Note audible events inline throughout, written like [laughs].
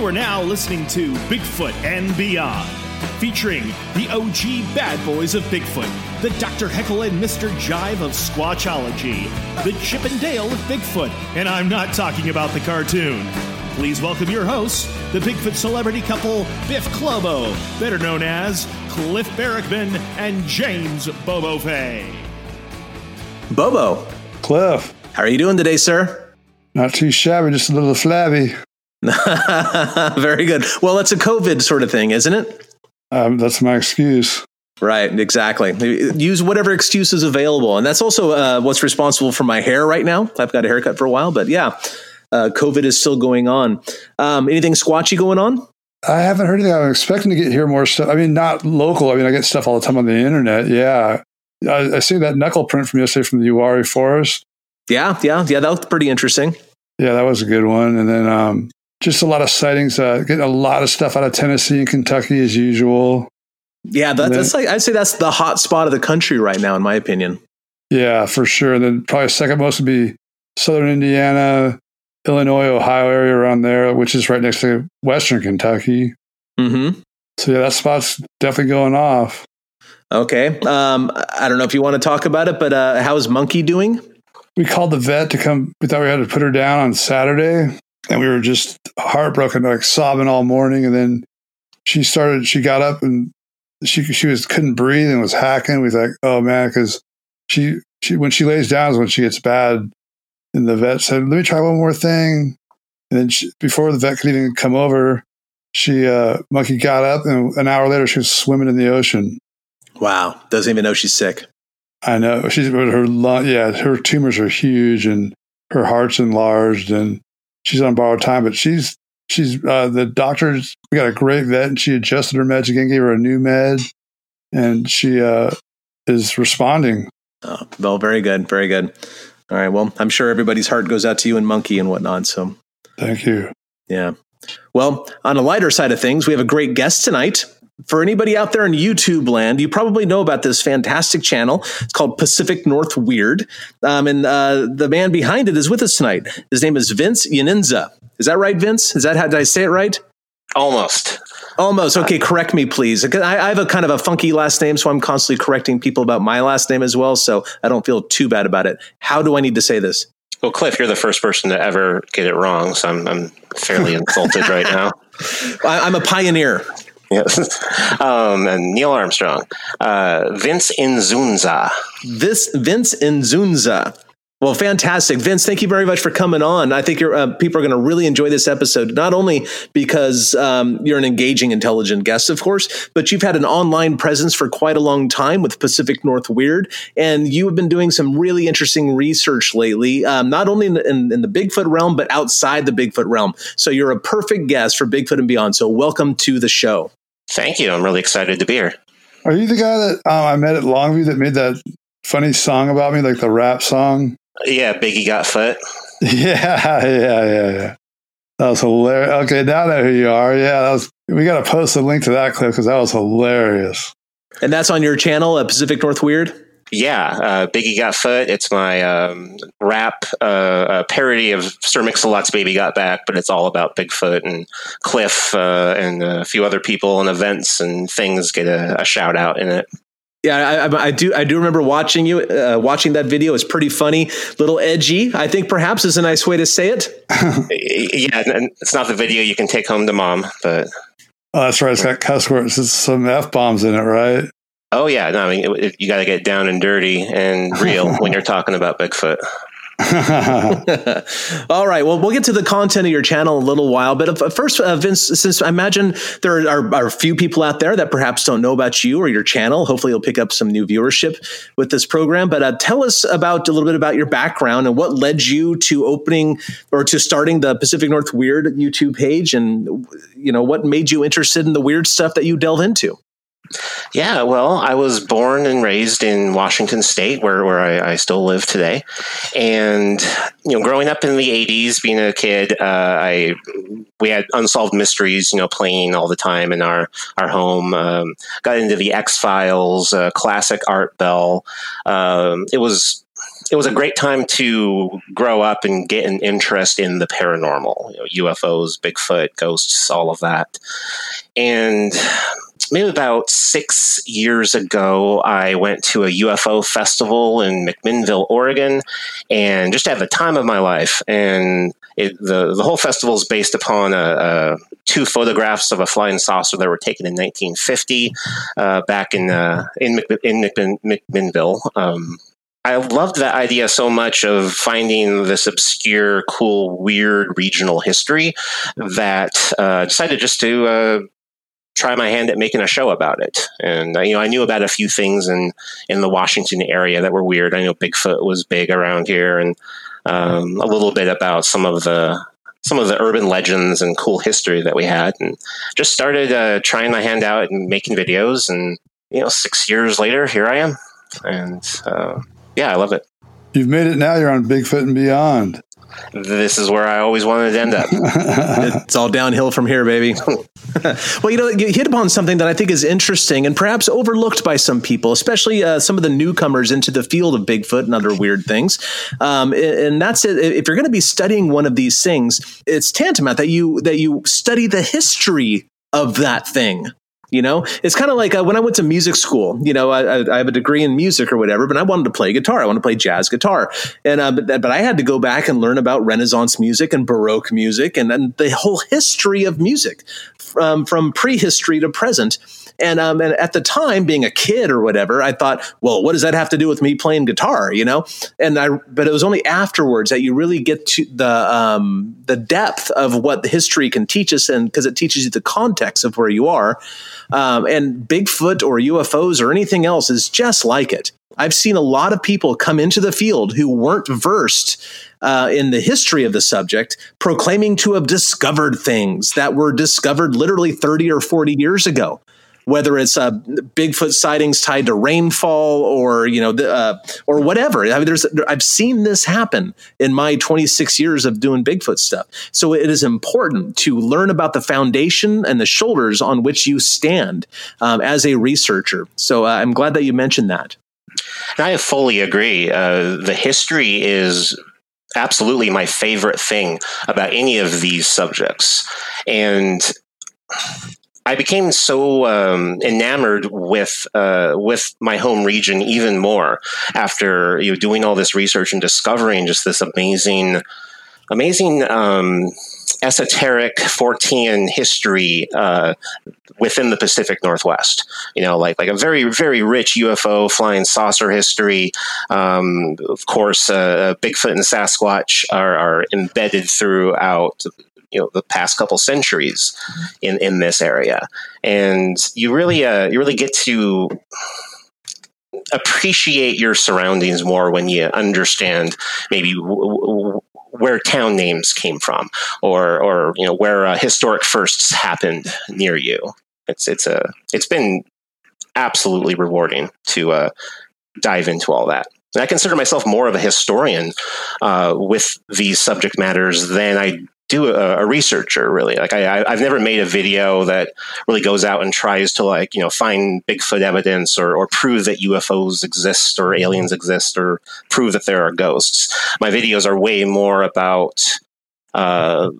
You are now listening to Bigfoot and Beyond, featuring the OG bad boys of Bigfoot, the Dr. Heckle and Mr. Jive of Squatchology, the Chip and Dale of Bigfoot, and I'm not talking about the cartoon. Please welcome your hosts, the Bigfoot celebrity couple Biff Clobo, better known as Cliff Barackman and James Bobo Fay. Bobo, Cliff, how are you doing today, sir? not too shabby, just a little flabby. [laughs] Very good. Well, it's a COVID sort of thing, isn't it? Um, that's my excuse. Right, exactly. Use whatever excuse is available. And that's also uh, what's responsible for my hair right now. I've got a haircut for a while, but yeah, uh, COVID is still going on. Um, anything squatchy going on? I haven't heard anything. I'm expecting to get hear more stuff. I mean, not local. I mean, I get stuff all the time on the internet. Yeah. I, I see that knuckle print from yesterday from the Uwharrie Forest. Yeah, yeah, yeah. That looked pretty interesting. Yeah, that was a good one. And then um, just a lot of sightings. Uh, getting a lot of stuff out of Tennessee and Kentucky as usual. Yeah, that, then, that's like I'd say that's the hot spot of the country right now, in my opinion. Yeah, for sure. And then probably second most would be Southern Indiana, Illinois, Ohio area around there, which is right next to Western Kentucky. Mm-hmm. So yeah, that spot's definitely going off. Okay. Um, I don't know if you want to talk about it, but uh, how is Monkey doing? We called the vet to come. We thought we had to put her down on Saturday, and we were just heartbroken, like sobbing all morning. And then she started. She got up and she she was couldn't breathe and was hacking. We was like, oh man, because she she when she lays down is when she gets bad. And the vet said, let me try one more thing. And then she, before the vet could even come over, she uh, monkey got up, and an hour later she was swimming in the ocean. Wow, doesn't even know she's sick. I know she's her lung. Yeah, her tumors are huge, and her heart's enlarged, and she's on borrowed time. But she's she's uh, the doctors. We got a great vet, and she adjusted her meds again, gave her a new med, and she uh, is responding. Oh, well, very good, very good. All right. Well, I'm sure everybody's heart goes out to you and Monkey and whatnot. So, thank you. Yeah. Well, on a lighter side of things, we have a great guest tonight. For anybody out there in YouTube land, you probably know about this fantastic channel. It's called Pacific North Weird. Um, and uh, the man behind it is with us tonight. His name is Vince Yaninza. Is that right, Vince? Is that how did I say it right? Almost. Almost. Okay, correct me, please. I, I have a kind of a funky last name, so I'm constantly correcting people about my last name as well. So I don't feel too bad about it. How do I need to say this? Well, Cliff, you're the first person to ever get it wrong, so I'm, I'm fairly insulted right now. [laughs] I, I'm a pioneer. Yes. [laughs] Um, and Neil Armstrong. Uh, Vince Inzunza. This Vince Inzunza. Well, fantastic, Vince. Thank you very much for coming on. I think uh, people are going to really enjoy this episode, not only because um, you're an engaging, intelligent guest, of course, but you've had an online presence for quite a long time with Pacific North Weird, and you have been doing some really interesting research lately, um, not only in in, in the Bigfoot realm but outside the Bigfoot realm. So you're a perfect guest for Bigfoot and beyond. So welcome to the show. Thank you. I'm really excited to be here. Are you the guy that um, I met at Longview that made that funny song about me, like the rap song? Yeah, Biggie got foot. [laughs] Yeah, yeah, yeah, yeah. That was hilarious. Okay, now I know who you are. Yeah, that was. We got to post a link to that clip because that was hilarious. And that's on your channel, at Pacific North Weird. Yeah, uh, Biggie Got Foot. It's my um, rap uh, parody of Sir Mix-a-Lot's Baby Got Back, but it's all about Bigfoot and Cliff uh, and a few other people and events and things get a, a shout out in it. Yeah, I, I, do. I do remember watching you, uh, watching that video. It's pretty funny, little edgy. I think perhaps is a nice way to say it. [laughs] yeah, it's not the video you can take home to mom, but oh, that's right. It's got cuss words, it's some f bombs in it, right? Oh yeah, no, I mean it, you got to get down and dirty and real [laughs] when you're talking about Bigfoot. [laughs] All right. Well, we'll get to the content of your channel in a little while. But uh, first, uh, Vince, since I imagine there are, are, a few people out there that perhaps don't know about you or your channel, hopefully you'll pick up some new viewership with this program. But uh, tell us about a little bit about your background and what led you to opening or to starting the Pacific North Weird YouTube page, and you know what made you interested in the weird stuff that you delve into. Yeah, well, I was born and raised in Washington State, where where I, I, still live today. And you know, growing up in the '80s, being a kid, uh, I we had unsolved mysteries, you know, playing all the time in our our home. Um, got into the X Files, uh, classic Art Bell. Um, it was it was a great time to grow up and get an interest in the paranormal, you know, UFOs, Bigfoot, ghosts, all of that. And maybe about six years ago, I went to a UFO festival in McMinnville, Oregon, and just had the time of my life. And it, the the whole festival is based upon a, a, two photographs of a flying saucer that were taken in 1950 uh, back in uh, in, in McMinnville. Um, I loved that idea so much of finding this obscure, cool, weird regional history that uh, decided just to uh, try my hand at making a show about it. And uh, you know, I knew about a few things in in the Washington area that were weird. I know Bigfoot was big around here, and um, a little bit about some of the some of the urban legends and cool history that we had, and just started uh, trying my hand out and making videos. And you know, six years later, here I am, and uh, yeah, I love it. You've made it now. You're on Bigfoot and Beyond this is where I always wanted to end up. [laughs] it's all downhill from here, baby. [laughs] well, you know, you hit upon something that I think is interesting and perhaps overlooked by some people, especially uh, some of the newcomers into the field of Bigfoot and other weird things. Um, and that's it. If you're going to be studying one of these things, it's tantamount that you that you study the history of that thing. You know, it's kind of like uh, when I went to music school. You know, I, I, have a degree in music or whatever, but I wanted to play guitar. I wanted to play jazz guitar, and uh, but, but I had to go back and learn about Renaissance music and Baroque music and, and the whole history of music from from prehistory to present. And, um, and at the time, being a kid or whatever, I thought, well, what does that have to do with me playing guitar? You know, and I, but it was only afterwards that you really get to the um, the depth of what the history can teach us, and because it teaches you the context of where you are. Um, and Bigfoot or UFOs or anything else is just like it. I've seen a lot of people come into the field who weren't versed uh, in the history of the subject, proclaiming to have discovered things that were discovered literally 30 or 40 years ago whether it's uh, Bigfoot sightings tied to rainfall or you know the, uh, or whatever. I mean, there's I've seen this happen in my 26 years of doing Bigfoot stuff. So it is important to learn about the foundation and the shoulders on which you stand um, as a researcher. So uh, I'm glad that you mentioned that. I fully agree. Uh, the history is absolutely my favorite thing about any of these subjects. And I became so um, enamored with uh, with my home region even more after you know doing all this research and discovering just this amazing, amazing um, esoteric Fortean history uh, within the Pacific Northwest. You know, like like a very very rich UFO flying saucer history. Um, of course, uh, Bigfoot and Sasquatch are, are embedded throughout you know the past couple centuries in in this area, and you really uh, you really get to appreciate your surroundings more when you understand maybe w- w- where town names came from or or you know where uh, historic firsts happened near you. It's it's a it's been absolutely rewarding to uh, dive into all that. And I consider myself more of a historian uh, with these subject matters than I do a, a, researcher really. Like I, i've never made a video that really goes out and tries to like you know find bigfoot evidence or, or prove that ufos exist or aliens exist or prove that there are ghosts. My videos are way more about uh,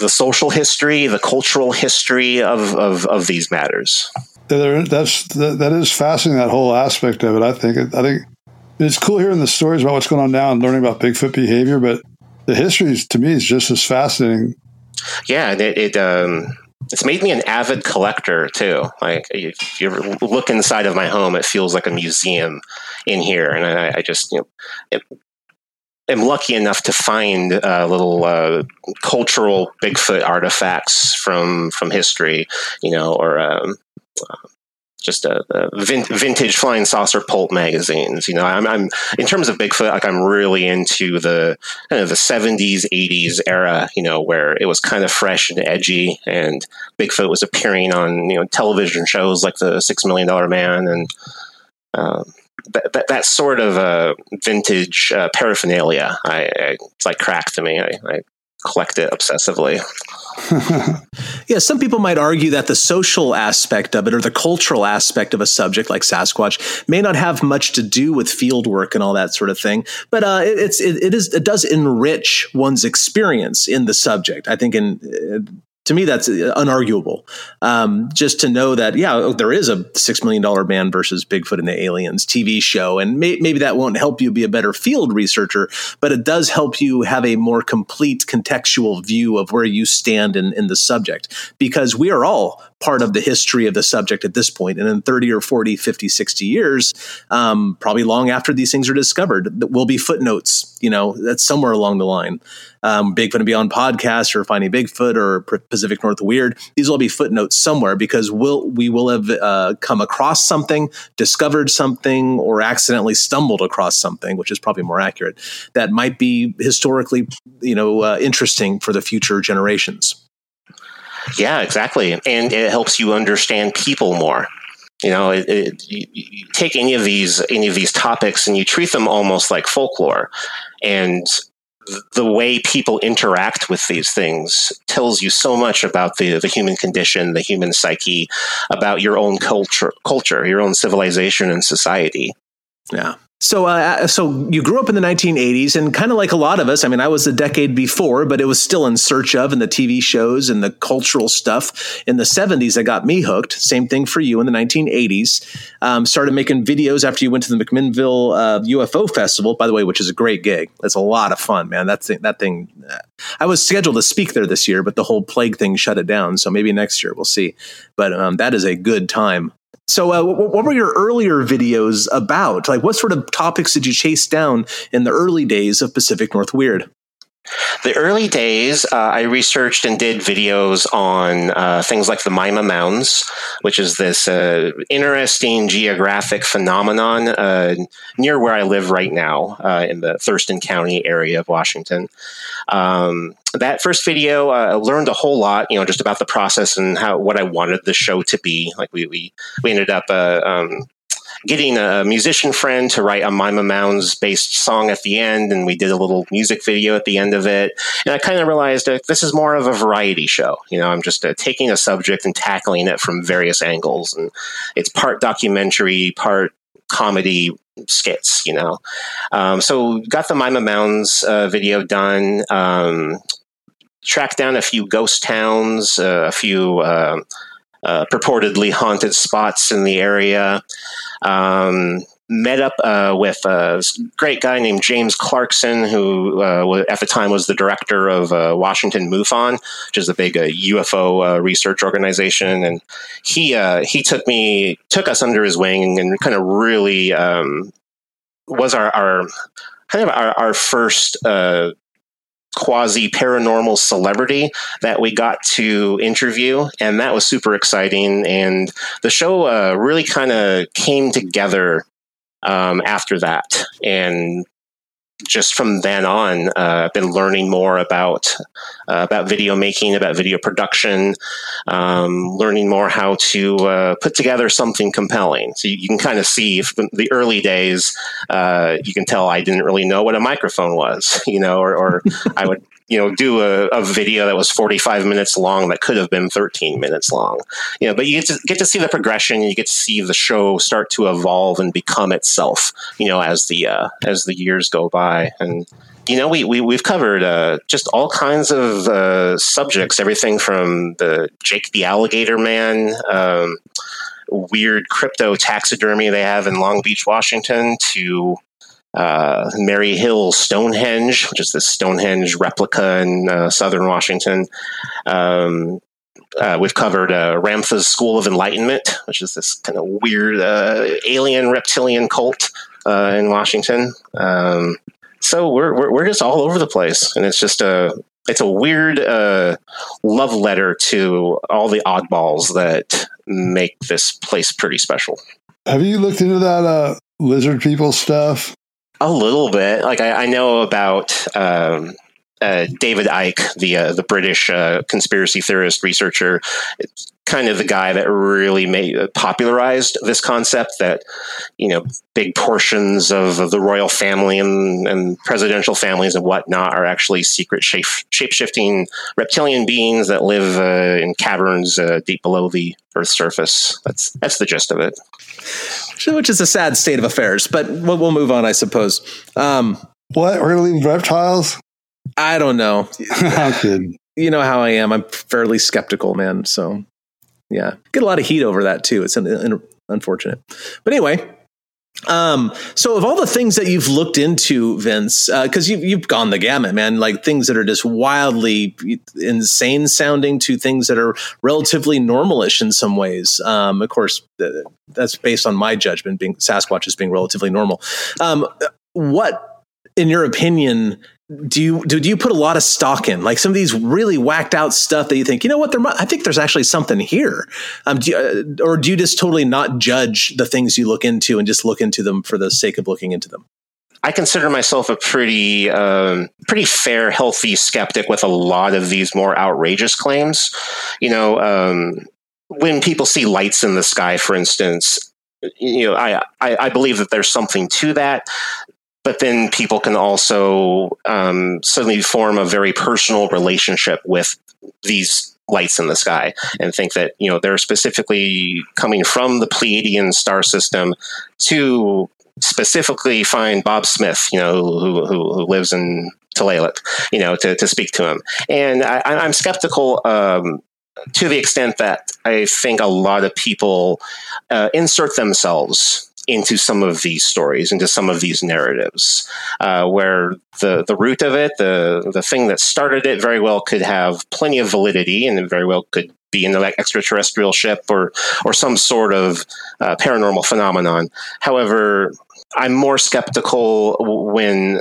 the social history the cultural history of, of, of these matters. That's that, that is fascinating that whole aspect of it i think. I think it's cool hearing the stories about what's going on now and learning about bigfoot behavior but the history to me is just as fascinating. Yeah, and it, it um, it's made me an avid collector too. Like if you look inside of my home, it feels like a museum in here, and I, I just you know. Am lucky enough to find uh, little uh, cultural Bigfoot artifacts from from history, you know, or um, just a, a vin- vintage flying saucer pulp magazines. You know, I'm, I'm, in terms of Bigfoot, like I'm really into the kind of the 70s, 80s era. You know, where it was kind of fresh and edgy, and Bigfoot was appearing on you know television shows like the Six Million Dollar Man and. Um, that, that, that, sort of uh, vintage uh, paraphernalia, I, I, it's like crack to me. I, I collect it obsessively. [laughs] yeah, some people might argue that the social aspect of it or the cultural aspect of a subject like Sasquatch may not have much to do with field work and all that sort of thing, but uh, it, it's it, it is it does enrich one's experience in the subject. I think in to me that's unarguable. Um, just to know that yeah oh, there is a six million dollar man versus bigfoot and the aliens tv show and may, maybe that won't help you be a better field researcher but it does help you have a more complete contextual view of where you stand in, in the subject because we are all part of the history of the subject at this point and in 30 or 40 50 60 years um, probably long after these things are discovered that will be footnotes you know that's somewhere along the line um, Bigfoot and Beyond podcast or Finding Bigfoot or Pacific North Weird. These will be footnotes somewhere because we'll, we will have uh, come across something, discovered something, or accidentally stumbled across something, which is probably more accurate, that might be historically, you know, uh, interesting for the future generations. Yeah, exactly. And it helps you understand people more. You know, it, it, you, take any of these any of these topics and you treat them almost like folklore, and the way people interact with these things tells you so much about the, the human condition, the human psyche, about your own culture, culture, your own civilization and society. Yeah. So, uh, so you grew up in the 1980s, and kind of like a lot of us. I mean, I was a decade before, but it was still in search of and the TV shows and the cultural stuff in the 70s that got me hooked. Same thing for you in the 1980s. Um, started making videos after you went to the McMinnville uh, UFO Festival, by the way, which is a great gig. It's a lot of fun, man. That's that thing. Uh, I was scheduled to speak there this year, but the whole plague thing shut it down. So maybe next year we'll see. But um, that is a good time. So, uh, what were your earlier videos about? Like, what sort of topics did you chase down in the early days of Pacific North Weird? The early days, uh, I researched and did videos on uh, things like the Mima Mounds, which is this uh, interesting geographic phenomenon uh, near where I live right now uh, in the Thurston County area of Washington. Um, that first video, uh, I learned a whole lot, you know, just about the process and how what I wanted the show to be. Like we we, we ended up um, getting a musician friend to write a Mima Mounds based song at the end, and we did a little music video at the end of it. And I kind of realized uh, this is more of a variety show. You know, I'm just uh, taking a subject and tackling it from various angles, and it's part documentary, part comedy skits. You know, um, so got the Mima Mounds uh, video done. Um, tracked down a few ghost towns, uh, a few. Uh, uh, purportedly haunted spots in the area. Um, met up uh, with a great guy named James Clarkson, who uh, at the time was the director of uh, Washington MUFON, which is a big UFO uh, uh, research organization, and he uh, he took me took us under his wing and kind of really um, was our, our kind of our, our first quasi paranormal celebrity that we got to interview, and that was super exciting. And the show uh, really kind of came together um, after that, and just from then on, uh, I've been learning more about uh, about video making, about video production, um, learning more how to uh, put together something compelling. So you, you can kind of see the early days, uh, you can tell I didn't really know what a microphone was, [laughs] you know, or, or I would you know do a, a, video that was 45 minutes long that could have been 13 minutes long. You know but you get to get to see the progression you get to see the show start to evolve and become itself you know as the uh, as the years go by. And you know we, we we've covered uh, just all kinds of uh, subjects everything from the jake the alligator man um, weird crypto taxidermy they have in long beach washington to uh, Maryhill Stonehenge, which is the Stonehenge replica in uh, southern Washington. Um, uh, we've covered uh, Ramtha's School of Enlightenment, which is this kind of weird uh, alien reptilian cult in Washington. Um, so we're, we're we're just all over the place, and it's just a it's a weird love letter to all the oddballs that make this place pretty special. Have you looked into that lizard people stuff? A little bit. Like I, I know about um, uh, David Icke, the uh, the British uh, conspiracy theorist researcher, kind of the guy that really made uh, popularized this concept that you know big portions of, of the royal family and, and, presidential families and whatnot are actually secret shape shifting reptilian beings that live uh, in caverns uh, deep below the Earth's surface. That's that's the gist of it. Which is a sad state of affairs, but we'll, we'll move on, I suppose. Um, what we're going to leave reptiles? I don't know. [laughs] I'm kidding. You know how I am. I'm fairly skeptical, man. So, yeah, get a lot of heat over that too. It's an, an, unfortunate, but anyway. Um, so of all the things that you've looked into, Vince, because uh, you've you've gone the gamut, man. Like things that are just wildly insane sounding to things that are relatively normalish in some ways. Um, of course, that's based on my judgment, being Sasquatch as being relatively normal. Um, what, in your opinion, do you do, do you put a lot of stock in? Like some of these really whacked out stuff that you think you know what? There I think there's actually something here. Um, do you, uh, or do you just totally not judge the things you look into and just look into them for the sake of looking into them? I consider myself a pretty um, pretty fair, healthy skeptic with a lot of these more outrageous claims. You know, um, when people see lights in the sky, for instance, you know, I, I, I believe that there's something to that but then people can also um, suddenly form a very personal relationship with these lights in the sky and think that you know they're specifically coming from the Pleiadian star system to specifically find Bob Smith, you know, who, who, who lives in Tulalip, you know, to, to speak to him. And I, am skeptical um, to the extent that I think a lot of people uh, insert themselves into some of these stories, into some of these narratives, uh, where the the root of it, the the thing that started it, very well could have plenty of validity, and very well could be an extraterrestrial ship or or some sort of uh, paranormal phenomenon. However, I'm more skeptical when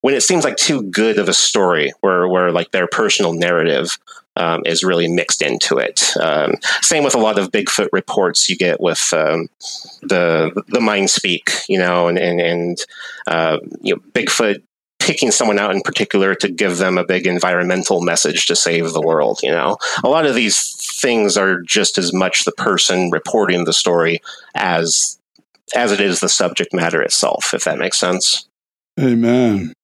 when it seems like too good of a story, where where like their personal narrative um, is really mixed into it. Um, same with a lot of Bigfoot reports you get with um, the the mind speak, you know, and and, and uh, you know, Bigfoot picking someone out in particular to give them a big environmental message to save the world. You know, a lot of these things are just as much the person reporting the story as as it is the subject matter itself. If that makes sense. Amen.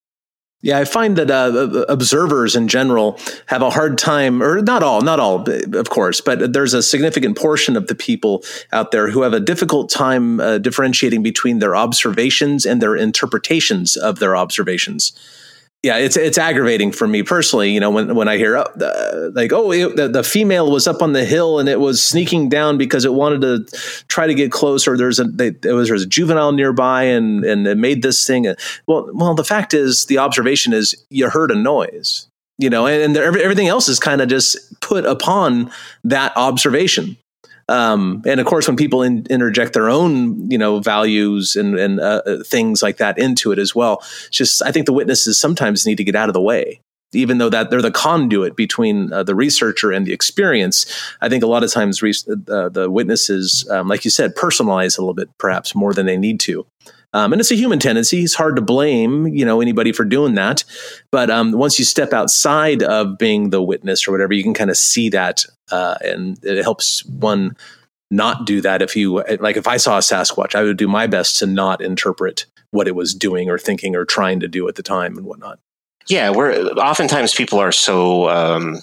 Yeah, I find that uh, observers in general have a hard time, or not all, not all, of course, but there's a significant portion of the people out there who have a difficult time uh, differentiating between their observations and their interpretations of their observations yeah, it's it's aggravating for me personally. You know, when when I hear uh, like, oh, it, the, the female was up on the hill and it was sneaking down because it wanted to try to get closer. There's a they, there was a juvenile nearby and and it made this thing. Well, well, the fact is, the observation is you heard a noise. You know, and, and everything else is kind of just put upon that observation. Um, and of course, when people in, interject their own, you know, values and, and uh, uh, things like that into it as well, just I think the witnesses sometimes need to get out of the way even though that they're the conduit between uh, the researcher and the experience, I think a lot of times re- uh, the witnesses, um, like you said, personalize a little bit, perhaps more than they need to. Um, and it's a human tendency. It's hard to blame, you know, anybody for doing that. But um, once you step outside of being the witness or whatever, you can kind of see that, uh, and it helps one not do that. If you like, if I saw a Sasquatch, I would do my best to not interpret what it was doing or thinking or trying to do at the time and whatnot. Yeah, we're oftentimes people are so um,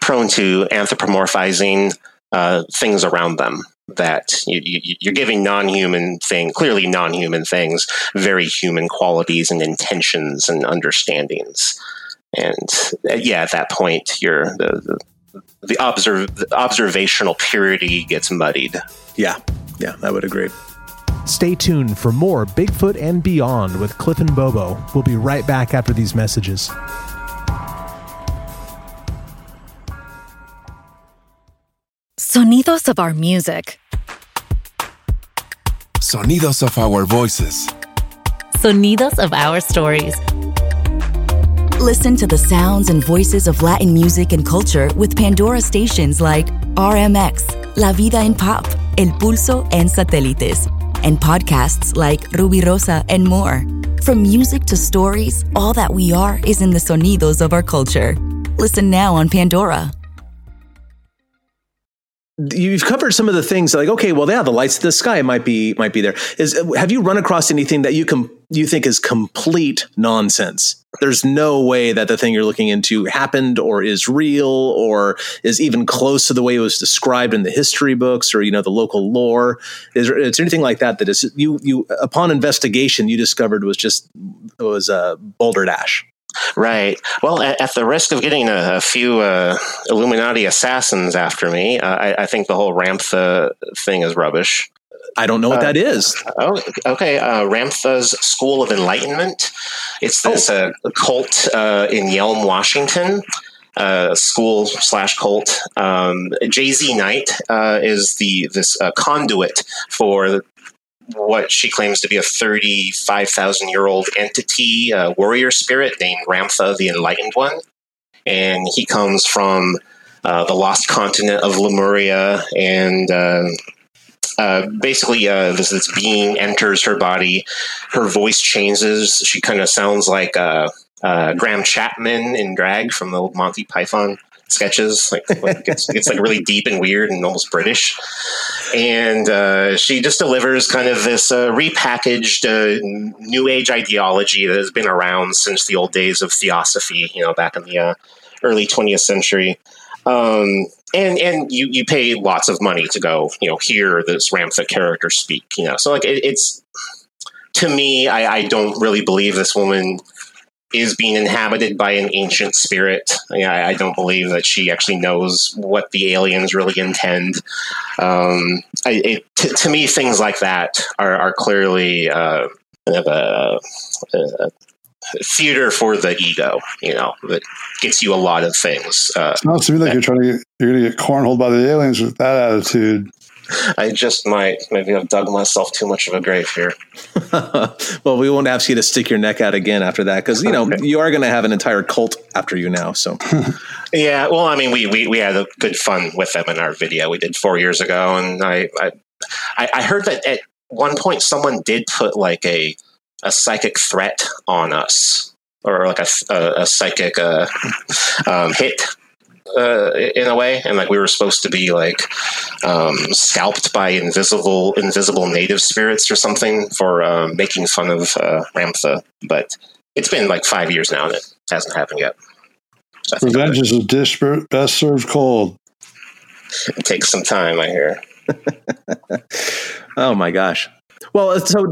prone to anthropomorphizing uh, things around them that you, you, are giving non-human thing, clearly non-human things, very human qualities and intentions and understandings. And uh, yeah, at that point, you're the the, the, observ- the observational purity gets muddied. Yeah, yeah, I would agree. Stay tuned for more Bigfoot and Beyond with Cliff and Bobo. We'll be right back after these messages. Sonidos of our music. Sonidos of our voices. Sonidos of our stories. Listen to the sounds and voices of Latin music and culture with Pandora stations like RMX, La Vida en Pop, El Pulso, and Satélites, and podcasts like Rubirosa and more. From music to stories, all that we are is in the sonidos of our culture. Listen now on Pandora. You've covered some of the things like okay well yeah the lights of the sky might be might be there. Is have you run across anything that you can you think is complete nonsense? There's no way that the thing you're looking into happened or is real or is even close to the way it was described in the history books or you know the local lore. Is there, is there anything like that that is you you upon investigation you discovered was just was a uh, boulder dash Right. Well, at, at, the risk of getting a, a few uh, Illuminati assassins after me, uh, I, I, think the whole Ramtha thing is rubbish. I don't know what uh, that is. Oh, okay. Uh, Ramtha's School of Enlightenment. It's this oh. Uh, cult uh, in Yelm, Washington. school slash cult. Um, JZ Knight is the this conduit for what she claims to be a 35,000 year old entity, a warrior spirit named Ramtha, the Enlightened One. And he comes from uh, the lost continent of Lemuria. And uh, uh, basically, uh, this, this, being enters her body. Her voice changes. She kind of sounds like uh, uh, Graham Chapman in drag from the old Monty Python sketches. Like it's, it's like really deep and weird and almost British. And uh, she just delivers kind of this uh, repackaged uh, new age ideology that has been around since the old days of theosophy. You know, back in the uh, early 20th century. Um, and and you you pay lots of money to go you know hear this Ramtha character speak. You know, so like it, it's to me, I, I don't really believe this woman is being inhabited by an ancient spirit. Yeah, I, I don't believe that she actually knows what the aliens really intend. Um, I, it, t- to me, things like that are, are clearly uh, kind of a, a, theater for the ego. You know, that gets you a lot of things. Uh, sounds to me like you're trying to get you're going to get cornholed by the aliens with that attitude. I just might. Maybe I've dug myself too much of a grave here. [laughs] well, we won't ask you to stick your neck out again after that because you know okay. you are going to have an entire cult after you now. So, [laughs] yeah. Well, I mean, we, we we had a good fun with them in our video we did four years ago, and I I, I heard that at one point someone did put like a a psychic threat on us or like a, a, a psychic uh, [laughs] um, hit uh, in a way, and like we were supposed to be like um, scalped by invisible invisible native spirits or something for uh, making fun of uh, Ramtha. But it's been like five years now, and it hasn't happened yet. Revenge is a dish best served cold. It takes some time, I hear. [laughs] oh my gosh. Well, uh, so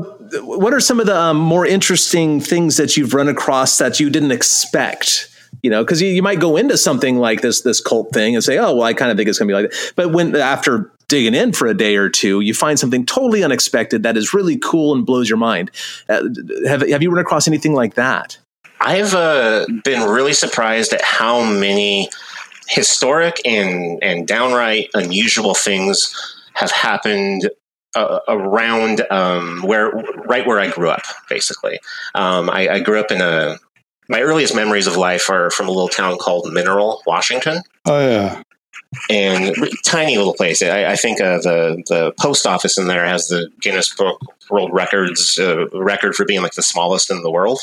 what are some of the um, more interesting things that you've run across that you didn't expect? You know, because you, you, might go into something like this this cult thing and say, oh, well, I kind of think it's going to be like that. But when after digging in for a day or two, you find something totally unexpected that is really cool and blows your mind. Uh, have have you run across anything like that? I've uh, been really surprised at how many historic and and downright unusual things have happened uh, around um, where right where I grew up. Basically, um, I, I, grew up in a my earliest memories of life are from a little town called Mineral, Washington. Oh yeah, and tiny little place. I, I think uh, the the post office in there has the Guinness Book World Records uh, record for being like the smallest in the world.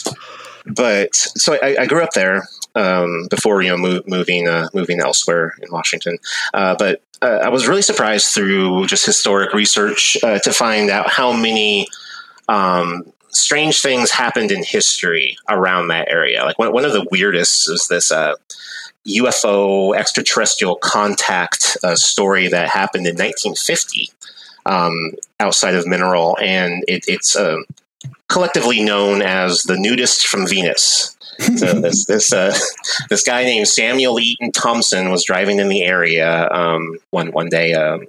But so I, I grew up there um, before you know move, moving uh, moving elsewhere in Washington. Uh, but uh, I was really surprised through just historic research uh, to find out how many um, strange things happened in history around that area. Like one, one of the weirdest is this uh, UFO extraterrestrial contact uh, story that happened in 1950 um, outside of Mineral, and it, it's uh, collectively known as the nudist from Venus. so [laughs] this this uh, this guy named Samuel Eaton Thompson was driving in the area um, one one day, um,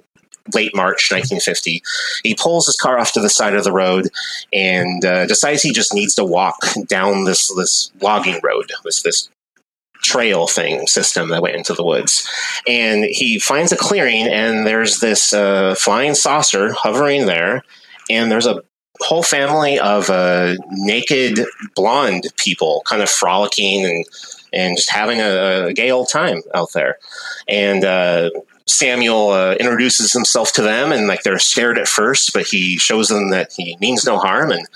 late March 1950. He pulls his car off to the side of the road and uh, decides he just needs to walk down this this logging road, this this trail thing system that went into the woods. And he finds a clearing, and there's this uh, flying saucer hovering there, and there's a whole family of uh, naked blonde people, kind of frolicking and and just having a, a gay old time out there. And uh, Samuel uh, introduces himself to them, and like they're scared at first, but he shows them that he means no harm and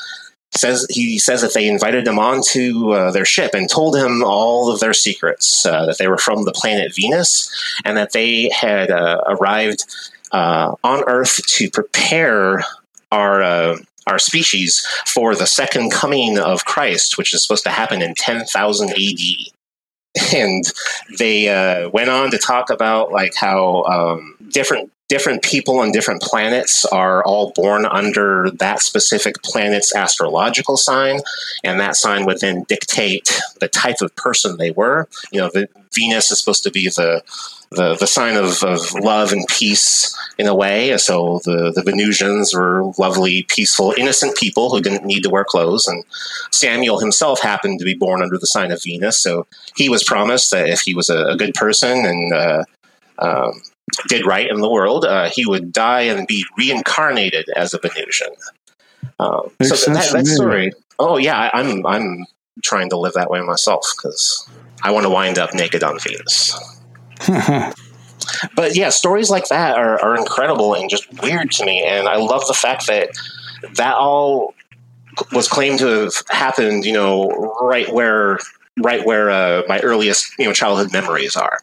says he says that they invited him onto uh, their ship and told him all of their secrets uh, that they were from the planet Venus and that they had uh, arrived uh, on Earth to prepare our uh, our species for the second coming of Christ, which is supposed to happen in ten thousand A.D [laughs] and they uh, went on to talk about like how um, different different people on different planets are all born under that specific planet's astrological sign. And that sign would then dictate the type of person they were. You know the, venus is supposed to be the the, the sign of, of love and peace in a way. So the, the Venusians were lovely, peaceful, innocent people who didn't need to wear clothes. And Samuel himself happened to be born under the sign of Venus. So he was promised that if he was a, a good person and uh, um, did right in the world, uh, he would die and be reincarnated as a Venusian. Um, so that, that story. Oh yeah, I, I'm I'm trying to live that way myself because I want to wind up naked on Venus. [laughs] but yeah, stories like that are, are incredible and just weird to me. And I love the fact that that all was claimed to have happened, you know, right where right where uh, my earliest you know childhood memories are.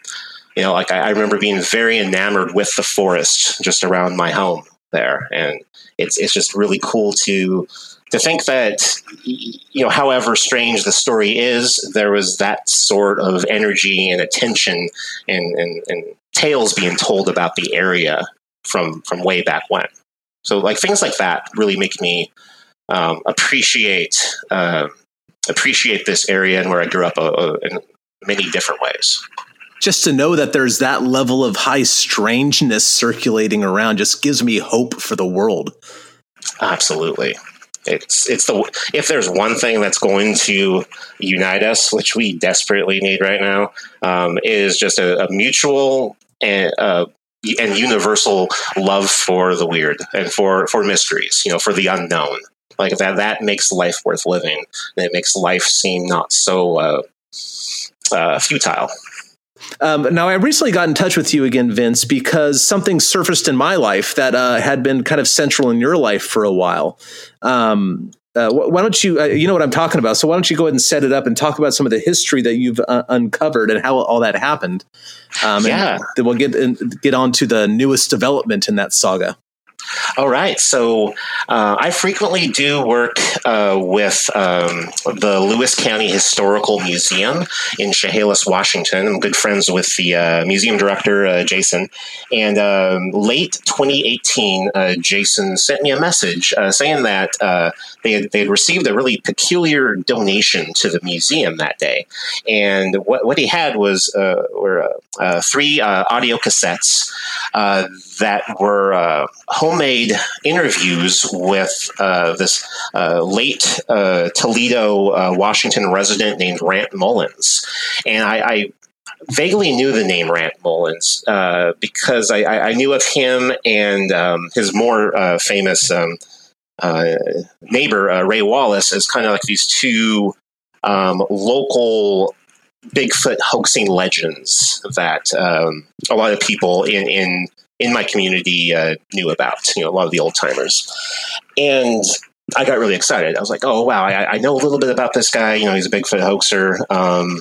You know, like I, I, remember being very enamored with the forest just around my home there, and it's it's just really cool to to think that you know however strange the story is there was that sort of energy and attention and, and, and tales being told about the area from from way back when. So like things like that really make me um, appreciate uh, appreciate this area and where i grew up uh, uh, in many different ways. Just to know that there's that level of high strangeness circulating around just gives me hope for the world. Absolutely it's it's the if there's one thing that's going to unite us, which we desperately need right now, um, is just a, a mutual and uh, and universal love for the weird and for for mysteries. You know, for the unknown. Like that that makes life worth living. And it makes life seem not so uh, uh, futile. Um, now, I recently got in touch with you again, Vince, because something surfaced in my life that uh, had been kind of central in your life for a while. Um, uh, why don't you, uh, you know what I'm talking about? So why don't you go ahead and set it up and talk about some of the history that you've uh, uncovered and how all that happened? Um, yeah. then we'll get in, get on to the newest development in that saga. All right. So uh, I frequently do work uh, with um, the Lewis County Historical Museum in Chehalis, Washington. I'm good friends with the uh, museum director, uh, Jason. And um, late 2018, uh, Jason sent me a message uh, saying that they, had, they had received a really peculiar donation to the museum that day. And what, what he had was were three audio cassettes that were homemade interviews with uh, this uh, late uh, Toledo, uh, Washington resident named Rant Mullins. And I, I vaguely knew the name Rant Mullins uh, because I, I, knew of him and um, his more famous um, neighbor, Ray Wallace, as kind of like these two um, local Bigfoot hoaxing legends that um, a lot of people in, in in my community uh, knew about, you know, a lot of the old timers. And I got really excited. I was like, oh, wow, I, I know a little bit about this guy. You know, he's a Bigfoot hoaxer. Um,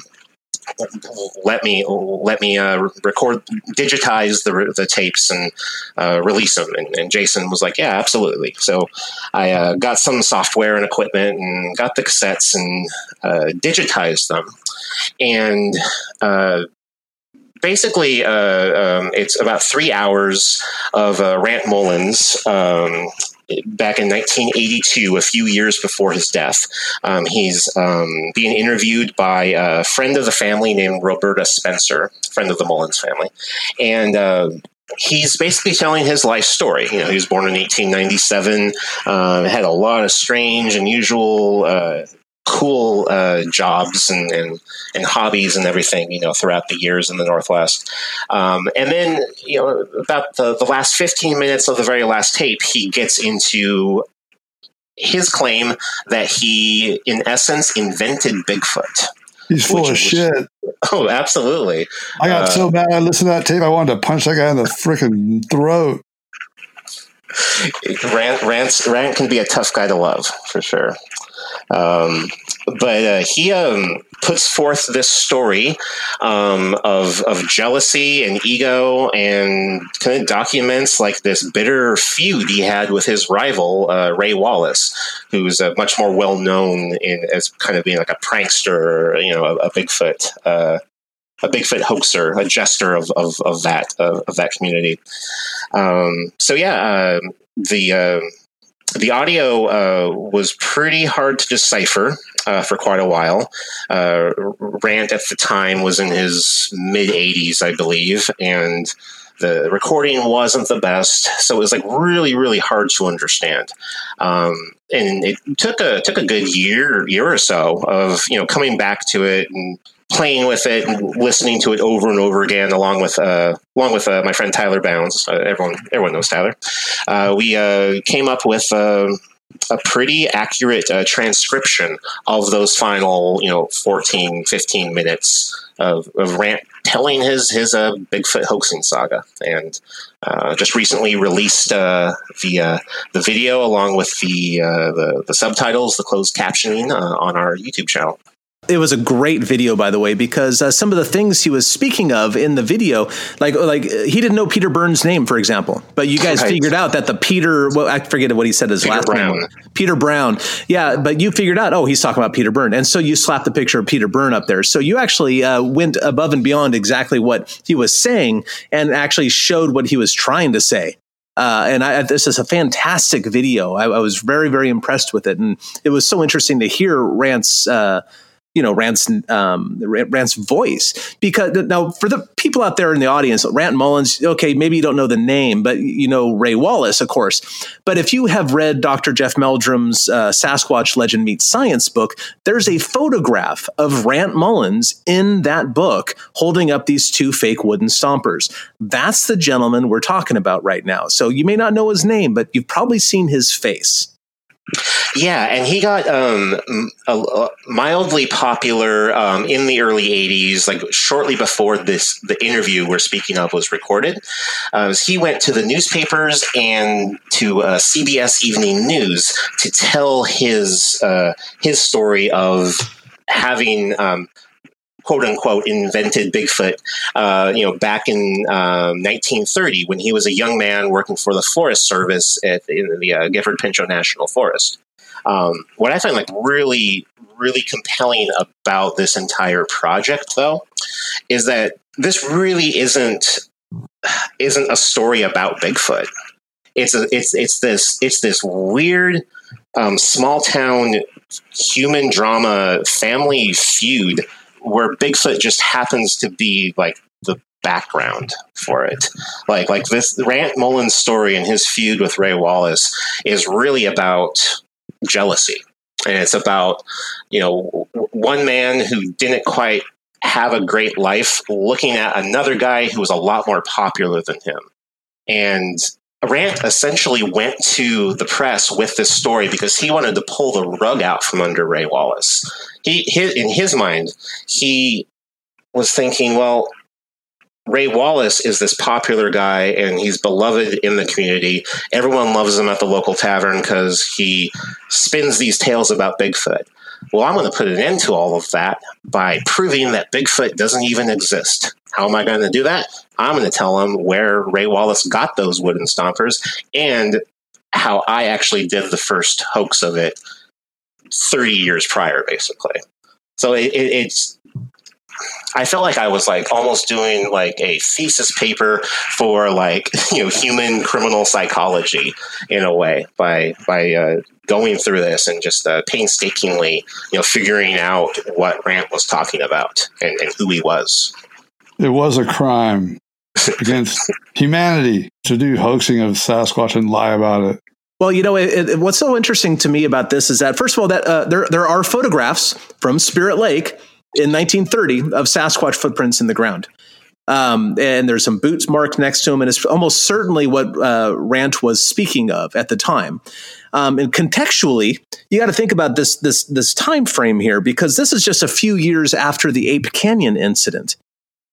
let me let me uh, record digitize the, the tapes and uh, release them and, and, jason was like yeah absolutely so i uh, got some software and equipment and got the cassettes and uh, digitized them and uh, basically, uh, um, it's about three hours of uh, Rant Mullins. Um, back in 1982, a few years before his death. Um, he's um, being interviewed by a friend of the family named Roberta Spencer, friend of the Mullins family. And uh, he's basically telling his life story. You know, he was born in 1897, uh, had a lot of strange, unusual uh, cool uh, jobs and, and, and hobbies and everything, you know, throughout the years in the Northwest. Um, and then, you know, about the, the last 15 minutes of the very last tape, he gets into his claim that he, in essence, invented Bigfoot. He's full of Which- shit. Oh, absolutely. I got Uh, so mad. I listened to that tape. I wanted to punch that guy in the freaking throat. Rant, Rant, Rant can be a tough guy to love for sure. Um, but uh, he um, puts forth this story um, of of jealousy and ego, and kind of documents like this bitter feud he had with his rival uh, Ray Wallace, who's uh, much more well known in as kind of being like a prankster, you know, a, a Bigfoot. Uh, a Bigfoot hoaxer, a jester of, of, of that of, of that community. Um, so yeah, um the uh, the audio uh, was pretty hard to decipher uh, for quite a while. Uh, Rant at the time was in his mid 80s, I believe, and the recording wasn't the best, so it was like really, really hard to understand. Um, and it took a took a good year year or so of you know coming back to it and playing with it listening to it over and over again, along with uh, along with uh, my friend Tyler Bounds. Uh, everyone everyone knows Tyler. Uh, we uh, came up with uh, a pretty accurate uh, transcription of those final, you know, 14, 15 minutes of, of Rant telling his his uh, Bigfoot hoaxing saga, and uh, just recently released uh, the the video along with the, the the subtitles, the closed captioning on our YouTube channel. It was a great video by the way because uh, some of the things he was speaking of in the video like like uh, he didn't know peter byrne's name for example. But you guys Right. figured out that the peter well i forget what he said his Peter last Brown. name peter brown. Yeah but you figured out oh he's talking about peter byrne. And so you slapped the picture of peter byrne up there. So you actually uh, went above and beyond exactly what he was saying and actually showed what he was trying to say. Uh, and I, this is a fantastic video. I, I was very, very impressed with it, and it was so interesting to hear Rant's, uh, you know, Rant's um, Rant's voice. Because now, for the people out there in the audience, Rant Mullins, okay, maybe you don't know the name, but you know Ray Wallace, of course. But if you have read Dr. Jeff Meldrum's uh, Sasquatch Legend Meets Science book, there's a photograph of Rant Mullins in that book holding up these two fake wooden stompers. That's the gentleman we're talking about right now. So you may not know his name, but you've probably seen his face. Yeah, and he got um, mildly popular um, in the early '80s, like shortly before this the interview we're speaking of was recorded. Uh, he went to the newspapers and to uh, CBS Evening News to tell his uh, his story of having. Um, "Quote unquote," invented Bigfoot. Uh, you know, back in um, 1930, when he was a young man working for the Forest Service at in the uh, Gifford Pinchot National Forest. Um, what I find like really, really compelling about this entire project, though, is that this really isn't isn't a story about Bigfoot. It's a, it's it's this it's this weird um, small town human drama family feud where Bigfoot just happens to be like the background for it. Like like this Rant Mullins story and his feud with Ray Wallace is really about jealousy. And it's about, you know, one man who didn't quite have a great life looking at another guy who was a lot more popular than him. And Rant essentially went to the press with this story because he wanted to pull the rug out from under Ray Wallace. He, his, in his mind, he was thinking, well, Ray Wallace is this popular guy and he's beloved in the community. Everyone loves him at the local tavern because he spins these tales about Bigfoot. Well, I'm going to put an end to all of that by proving that Bigfoot doesn't even exist. How am I going to do that? I'm going to tell him where Ray Wallace got those wooden stompers and how I actually did the first hoax of it 30 years prior, basically. So it, it, it's I felt like I was like almost doing like a thesis paper for like [laughs] you know human criminal psychology in a way by by uh, going through this and just uh, painstakingly you know figuring out what Rant was talking about and, and who he was. It was a crime against humanity to do hoaxing of Sasquatch and lie about it. Well, you know, it, it, what's so interesting to me about this is that first of all, that uh, there there are photographs from Spirit Lake in 1930 of Sasquatch footprints in the ground. Um, and there's some boots marked next to him, and it's almost certainly what uh, Rant was speaking of at the time. Um, and contextually, you got to think about this this this time frame here because this is just a few years after the Ape Canyon incident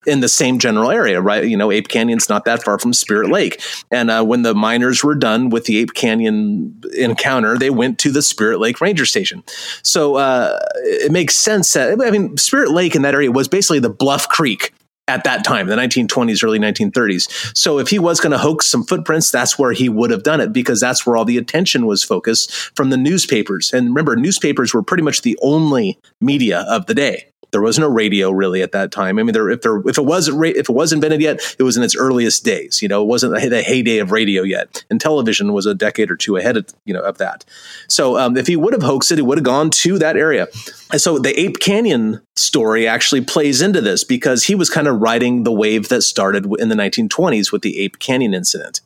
in the same general area, right? You know, Ape Canyon's not that far from Spirit Lake. And uh, when the miners were done with the Ape Canyon encounter, they went to the Spirit Lake Ranger Station. So uh, it makes sense that, I mean, Spirit Lake in that area was basically the Bluff Creek at that time, the 1920s, early 1930s. So if he was going to hoax some footprints, that's where he would have done it because that's where all the attention was focused from the newspapers. And remember, newspapers were pretty much the only media of the day. There was no radio really at that time. I mean, there, if there if it was if it was invented yet, it was in its earliest days. You know, it wasn't the heyday of radio yet, and television was a decade or two ahead of you know of that. So um, if he would have hoaxed it, he would have gone to that area. And so the Ape Canyon story actually plays into this because he was kind of riding the wave that started in the 1920s with the Ape Canyon incident.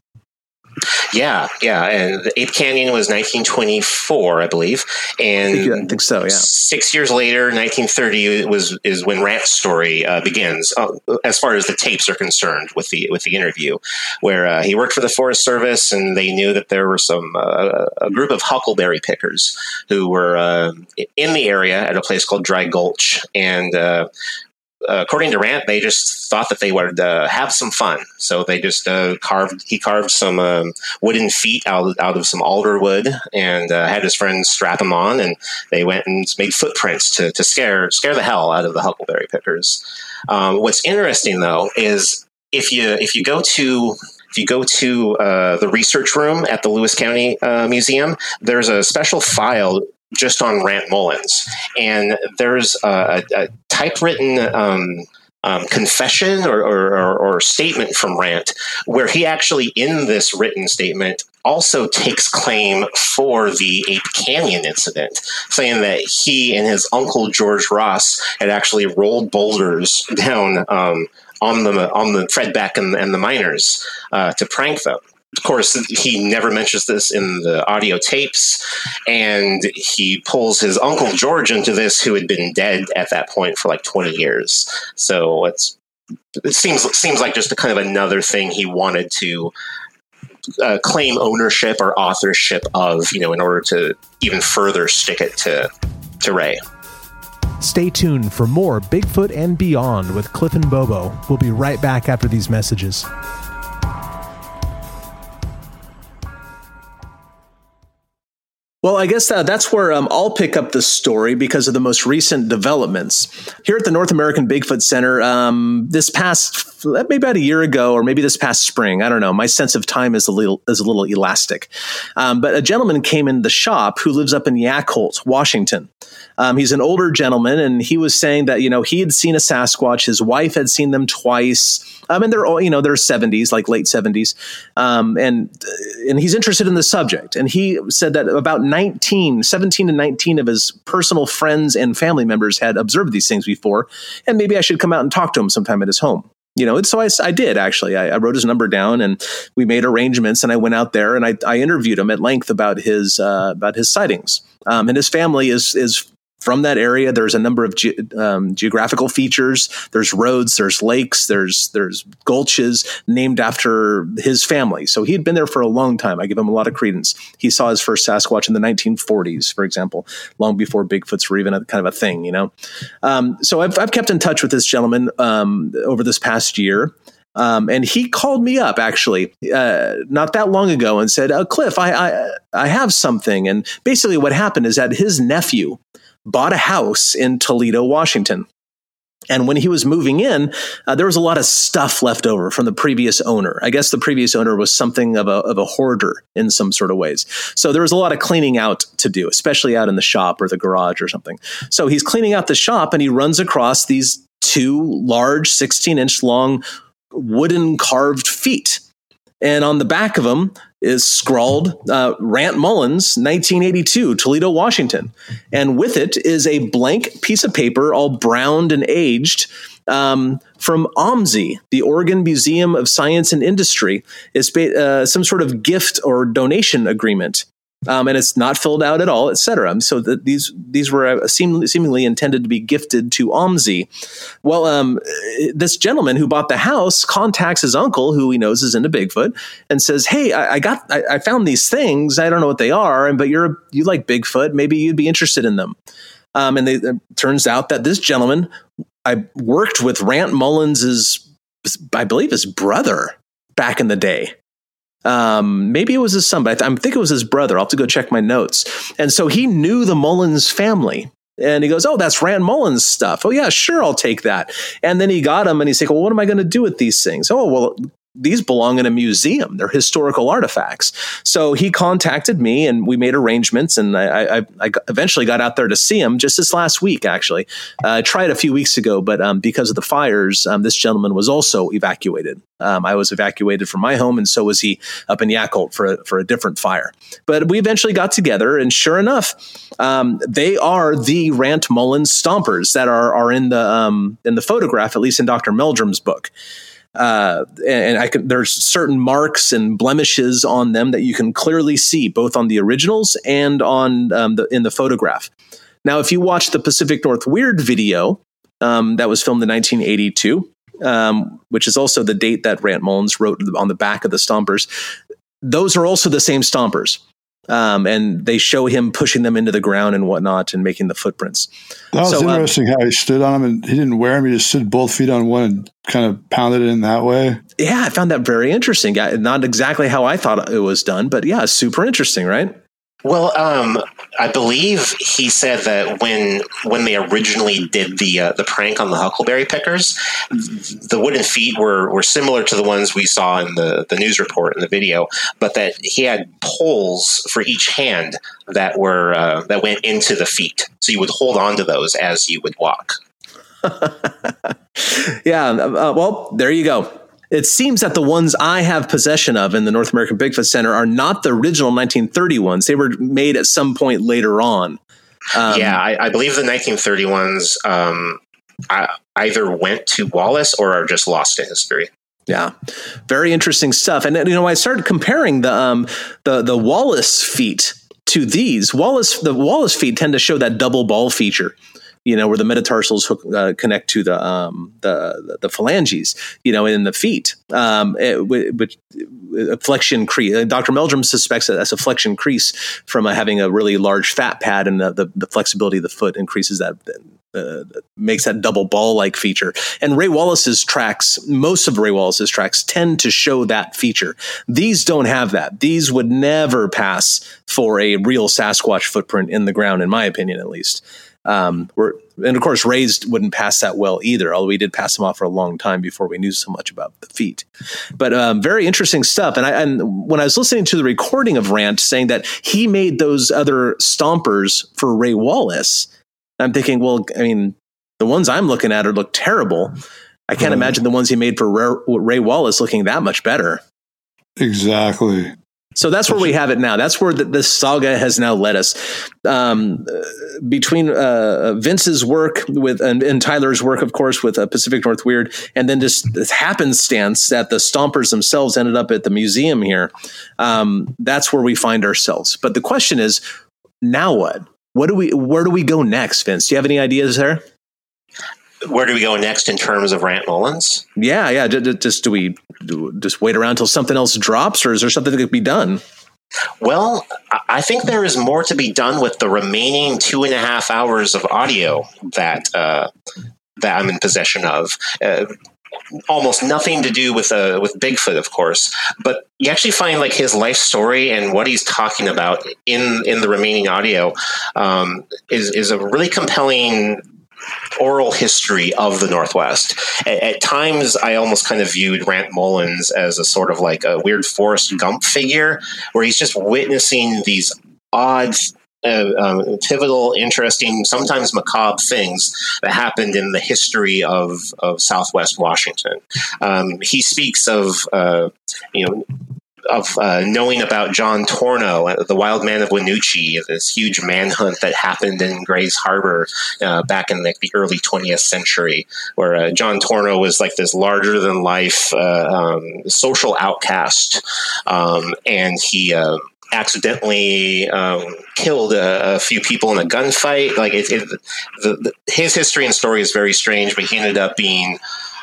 Yeah, yeah, and the Ape Canyon was 1924, I believe, and I think, I think so. Yeah, six years later, 1930 was is when Rant's story uh, begins, uh, as far as the tapes are concerned, with the with the interview, where uh, he worked for the Forest Service, and they knew that there were some uh, a group of huckleberry pickers who were uh, in the area at a place called Dry Gulch, and uh, according to Rant, they just thought that they would uh, have some fun. So they just uh, carved. He carved some um, wooden feet out out of some alder wood, and uh, had his friends strap them on, and they went and made footprints to to scare scare the hell out of the huckleberry pickers. Um, what's interesting though is if you if you go to if you go to uh, the research room at the Lewis County uh, Museum, there's a special file just on Rant Mullins. And there's a, a typewritten um, um, confession or, or, or, statement from Rant where he actually, in this written statement, also takes claim for the Ape Canyon incident, saying that he and his uncle George Ross had actually rolled boulders down um, on the on the Fred Beck and, and the miners uh, to prank them of course, he never mentions this in the audio tapes, and he pulls his uncle George into this, who had been dead at that point for like twenty years. So it's it seems seems like just a kind of another thing he wanted to uh, claim ownership or authorship of, you know, in order to even further stick it to to Ray. Stay tuned for more Bigfoot and Beyond with Cliff and Bobo. We'll be right back after these messages. Well, I guess uh, that's where um, I'll pick up the story because of the most recent developments here at the North American Bigfoot Center. Um, this past, maybe about a year ago, or maybe this past spring, I don't know. My sense of time is a little is a little elastic. Um, but a gentleman came in the shop who lives up in Yacolt, Washington. Um, he's an older gentleman, and he was saying that you know he had seen a Sasquatch. His wife had seen them twice. Um, and they're all, you know, they're 70s, like late 70s. Um, and, and he's interested in the subject. And he said that about 19, 17 to 19 of his personal friends and family members had observed these things before. And maybe I should come out and talk to him sometime at his home you know, so I, I did actually. I, I, wrote his number down, and we made arrangements. And I went out there and I, I interviewed him at length about his uh, about his sightings. Um, and his family is is from that area. There's a number of ge- um, geographical features. There's roads, there's lakes, there's there's gulches named after his family. So he had been there for a long time. I give him a lot of credence. He saw his first Sasquatch in the 1940s, for example, long before Bigfoots were even a, kind of a thing. You know, um, so I've I've kept in touch with this gentleman um, over this past year. Um, and he called me up actually uh, not that long ago and said, uh, "Cliff, I, I I have something." And basically, what happened is that his nephew bought a house in Toledo, Washington. And when he was moving in, uh, there was a lot of stuff left over from the previous owner. I guess the previous owner was something of a, of a hoarder in some sort of ways. So there was a lot of cleaning out to do, especially out in the shop or the garage or something. So he's cleaning out the shop and he runs across these two large, 16 inch long wooden carved feet. And on the back of them is scrawled uh, Rant Mullins, 1982, Toledo, Washington. And with it is a blank piece of paper, all browned and aged. Um, from OMSI, the Oregon Museum of Science and Industry, is uh, some sort of gift or donation agreement. Um, and it's not filled out at all, etc. So that these these were uh, seem, seemingly intended to be gifted to OMSI. Well, um, this gentleman who bought the house contacts his uncle, who he knows is into Bigfoot, and says, "Hey, I, I got I, I, found these things. I don't know what they are, but you're you like Bigfoot. Maybe you'd be interested in them." Um, and they, it turns out that this gentleman I worked with Rant Mullins's, I believe, his brother back in the day. Um, maybe it was his son, but I, th- I think it was his brother. I'll have to go check my notes. And so he knew the Mullins family. And he goes, Oh, that's Rant Mullins stuff. Oh, yeah, sure, I'll take that. And then he got him and he's like, Well, what am I going to do with these things? Oh, well, these belong in a museum. They're historical artifacts. So he contacted me and we made arrangements. And I, I, I eventually got out there to see him just this last week, actually. Uh, I tried a few weeks ago, but um, because of the fires, um, this gentleman was also evacuated. Um, I was evacuated from my home, and so was he up in Yacolt for a, for a different fire. But we eventually got together, and sure enough, um, they are the Rant Mullins stompers that are are in the um, in the photograph, at least in Dr. Meldrum's book uh, and I can, there's certain marks and blemishes on them that you can clearly see both on the originals and on um, the in the photograph. Now, if you watch the Pacific North Weird video um, that was filmed in 1982, um, which is also the date that Rant Mullins wrote on the back of the stompers, those are also the same stompers. Um, and they show him pushing them into the ground and whatnot and making the footprints. That was so, um, interesting um, how he stood on them and he didn't wear them. He just stood both feet on one and kind of pounded it in that way. Yeah, I found that very interesting. Not exactly how I thought it was done, but yeah, super interesting, right? Well, um, I believe he said that when when they originally did the uh, the prank on the Huckleberry Pickers, the wooden feet were were similar to the ones we saw in the the news report in the video, but that he had poles for each hand that were uh, that went into the feet, so you would hold on to those as you would walk. [laughs] yeah, uh, well, there you go. It seems that the ones I have possession of in the North American Bigfoot Center are not the original 1930 ones. They were made at some point later on. Um, yeah, I, I, believe the 1930 ones um, either went to Wallace or are just lost to history. Yeah, very interesting stuff. And you know, I started comparing the um, the the Wallace feet to these. Wallace the Wallace feet tend to show that double ball feature you know, where the metatarsals hook, uh, connect to the, um, the the phalanges, you know, in the feet, um, it, which a flexion crease. Uh, Dr. Meldrum suspects that that's a flexion crease from uh, having a really large fat pad, and the, the, the flexibility of the foot increases that. Uh, makes that double ball like feature. And Ray Wallace's tracks, most of Ray Wallace's tracks tend to show that feature. These don't have that. These would never pass for a real Sasquatch footprint in the ground, in my opinion, at least. Um, we're, and of course, Ray's wouldn't pass that well either, although we did pass them off for a long time before we knew so much about the feet. But um, very interesting stuff. And, I, and when I was listening to the recording of Rant saying that he made those other stompers for Ray Wallace, I'm thinking, well, I mean, the ones I'm looking at are look terrible. I can't mm. imagine the ones he made for Ray, Ray Wallace looking that much better. Exactly. So that's where we have it now. That's where the, the saga has now led us. Um, between uh, Vince's work with and, and, Tyler's work, of course, with uh, Pacific North Weird, and then just this happenstance that the Stompers themselves ended up at the museum here. Um, that's where we find ourselves. But the question is, now what? What do we? Where do we go next, Vince? Do you have any ideas there? Where do we go next in terms of Rant Mullins? Yeah, yeah. Just do we do, just wait around until something else drops, or is there something that could be done? Well, I think there is more to be done with the remaining two and a half hours of audio that uh, that I'm in possession of. Uh, almost nothing to do with uh, with Bigfoot, of course, but you actually find like his life story and what he's talking about in in the remaining audio um, is is a really compelling oral history of the Northwest. At, at, times, I almost kind of viewed Rant Mullins as a sort of like a weird Forrest Gump figure, where he's just witnessing these odd. Uh, um, pivotal, interesting, sometimes macabre things that happened in the history of, of Southwest Washington. Um, he speaks of, uh, you know, of uh, knowing about John Tornow, uh, the Wild Man of Wynoochee, this huge manhunt that happened in Grays Harbor uh, back in like the early 20th century, where uh, John Tornow was like this larger than life uh, um, social outcast, um, and he accidentally um, killed a, a, few people in a gunfight. Like it, it the, the, his history and story is very strange, but he ended up being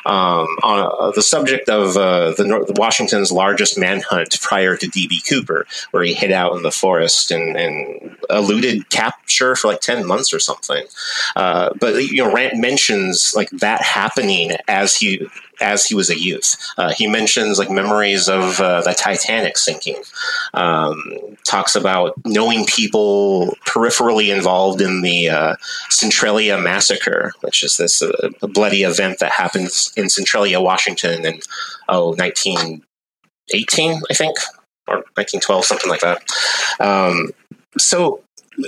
um, on uh, the subject of uh, the, North, Washington's largest manhunt prior to DB Cooper, where he hid out in the forest and, and eluded capture for like ten months or something. Uh, but you know, Rant mentions like that happening as he as he was a youth. Uh, he mentions like memories of uh, the Titanic sinking. Um, talks about knowing people peripherally involved in the uh, Centralia massacre, which is this uh, bloody event that happens in Centralia, Washington, in oh 1918, I think, or 1912, something like that. Um, so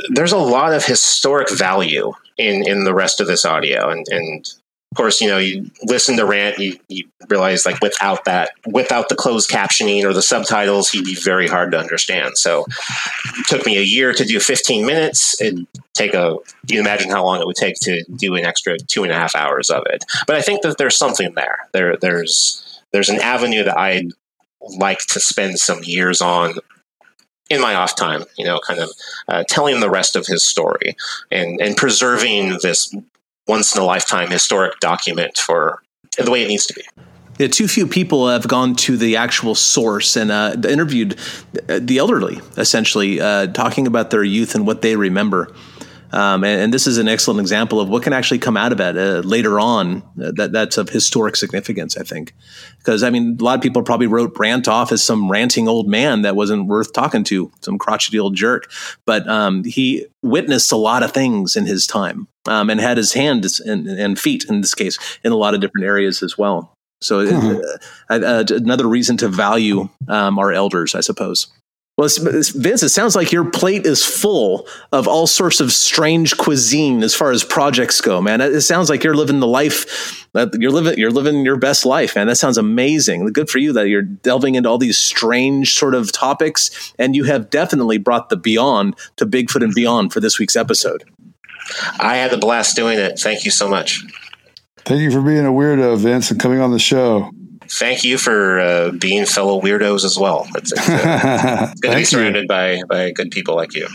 there's a lot of historic value in in the rest of this audio and and of course, you know, you listen to Rant, you, you realize like without that, without the closed captioning or the subtitles, he'd be very hard to understand. So it took me a year to do 15 minutes. It'd take a, you imagine how long it would take to do an extra two and a half hours of it. But I think that there's something there. There, there's, there's an avenue that I'd like to spend some years on in my off time, you know, kind of uh, telling the rest of his story and, and preserving this once in a lifetime historic document for the way it needs to be. Yeah, too few people have gone to the actual source and uh, interviewed the elderly, essentially, uh, talking about their youth and what they remember. Um, and, and, this is an excellent example of what can actually come out of it uh, later on. Uh, that that's of historic significance, I think, because I mean, a lot of people probably wrote Rant off as some ranting old man that wasn't worth talking to, some crotchety old jerk. But um, he witnessed a lot of things in his time um, and had his hands and, and, feet, in this case, in a lot of different areas as well. So, mm-hmm. uh, uh, another reason to value um, our elders, I suppose. Well, Vince, it sounds like your plate is full of all sorts of strange cuisine as far as projects go, man. It sounds like you're living the life that you're living. You're living your best life, man. That sounds amazing. Good for you that you're delving into all these strange sort of topics, and you have definitely brought the beyond to Bigfoot and beyond for this week's episode. I had the blast doing it. Thank you so much. Thank you for being a weirdo, Vince, and coming on the show thank you for uh, being fellow weirdos as well. It's, it's, uh, [laughs] it's good to be surrounded by by good people like you.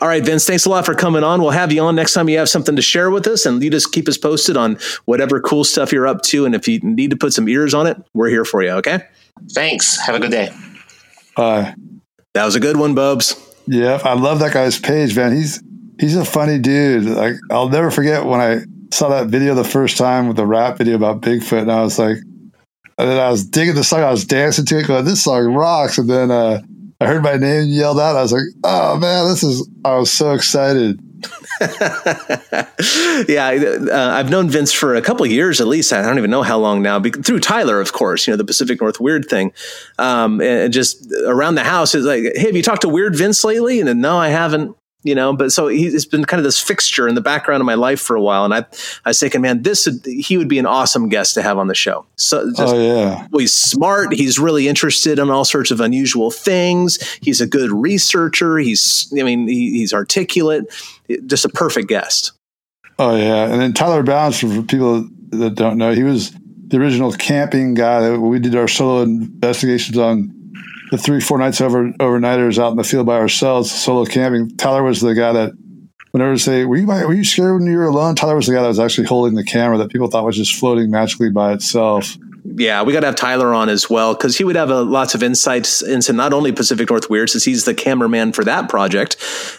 All right, Vince, thanks a lot for coming on. We'll have you on next time you have something to share with us, and you just keep us posted on whatever cool stuff you're up to. And if you need to put some ears on it, we're here for you. Okay. Thanks. Have a good day. Bye. That was a good one, Bubs. Yeah, I love that guy's page, man. He's he's a funny dude. Like I'll never forget when I saw that video the first time with the rap video about Bigfoot, and I was like, and then I was digging the song. I was dancing to it, going, "This song rocks!" And then uh, I heard my name yelled out. I was like, "Oh man, this is!" I was so excited. [laughs] yeah, uh, I've known Vince for a couple years at least. I don't even know how long now. Through Tyler, of course, you know the Pacific North Weird thing, um, and just around the house is like, "Hey, have you talked to Weird Vince lately?" And then, no, I haven't you know but so he's been kind of this fixture in the background of my life for a while. And i i was thinking man this would, he would be an awesome guest to have on the show. So just, oh yeah. well, he's smart. He's really interested in all sorts of unusual things. He's a good researcher. He's i mean he, he's articulate. Just a perfect guest. Oh yeah. And then tyler bounds for people that don't know he was the original camping guy that we did our solo investigations on the three, four nights over overnighters out in the field by ourselves, solo camping. Tyler was the guy that whenever they say, were you, were you scared when you were alone? Tyler was the guy that was actually holding the camera that people thought was just floating magically by itself yeah, we got to have Tyler on as well because he would have a, lots of insights into not only Pacific North Weird, since he's the cameraman for that project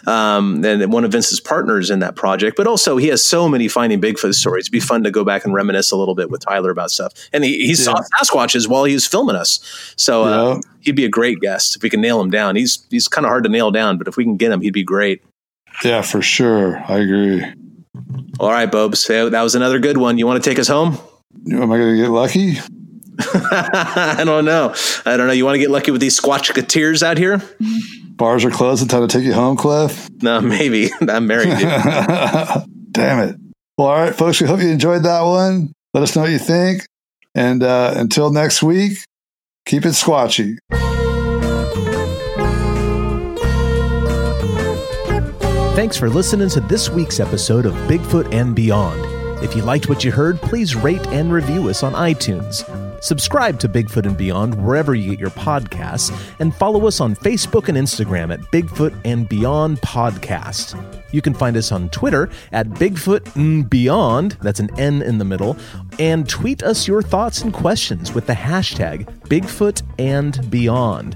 um, and one of Vince's partners in that project, but also he has so many finding Bigfoot stories. It'd be fun to go back and reminisce a little bit with Tyler about stuff. And he, he yeah. saw Sasquatches while he was filming us, so uh, yeah. he'd be a great guest if we can nail him down. He's he's kind of hard to nail down, but if we can get him, he'd be great. Yeah, for sure. I agree. All right, Bobes. That was another good one. You want to take us home? Am I going to get lucky? [laughs] I don't know. I don't know. You want to get lucky with these squatchketeers out here? Bars are closed. It's time to take you home, Cliff. No, [laughs] maybe. I'm married. [laughs] Damn it. Well, all right, folks. We hope you enjoyed that one. Let us know what you think. And uh, until next week, keep it squatchy. Thanks for listening to this week's episode of Bigfoot and Beyond. If you liked what you heard, please rate and review us on iTunes. Subscribe to Bigfoot and Beyond wherever you get your podcasts, and follow us on Facebook and Instagram at Bigfoot and Beyond Podcast. You can find us on Twitter at Bigfoot and Beyond, that's an N in the middle, and tweet us your thoughts and questions with the hashtag Bigfoot and Beyond.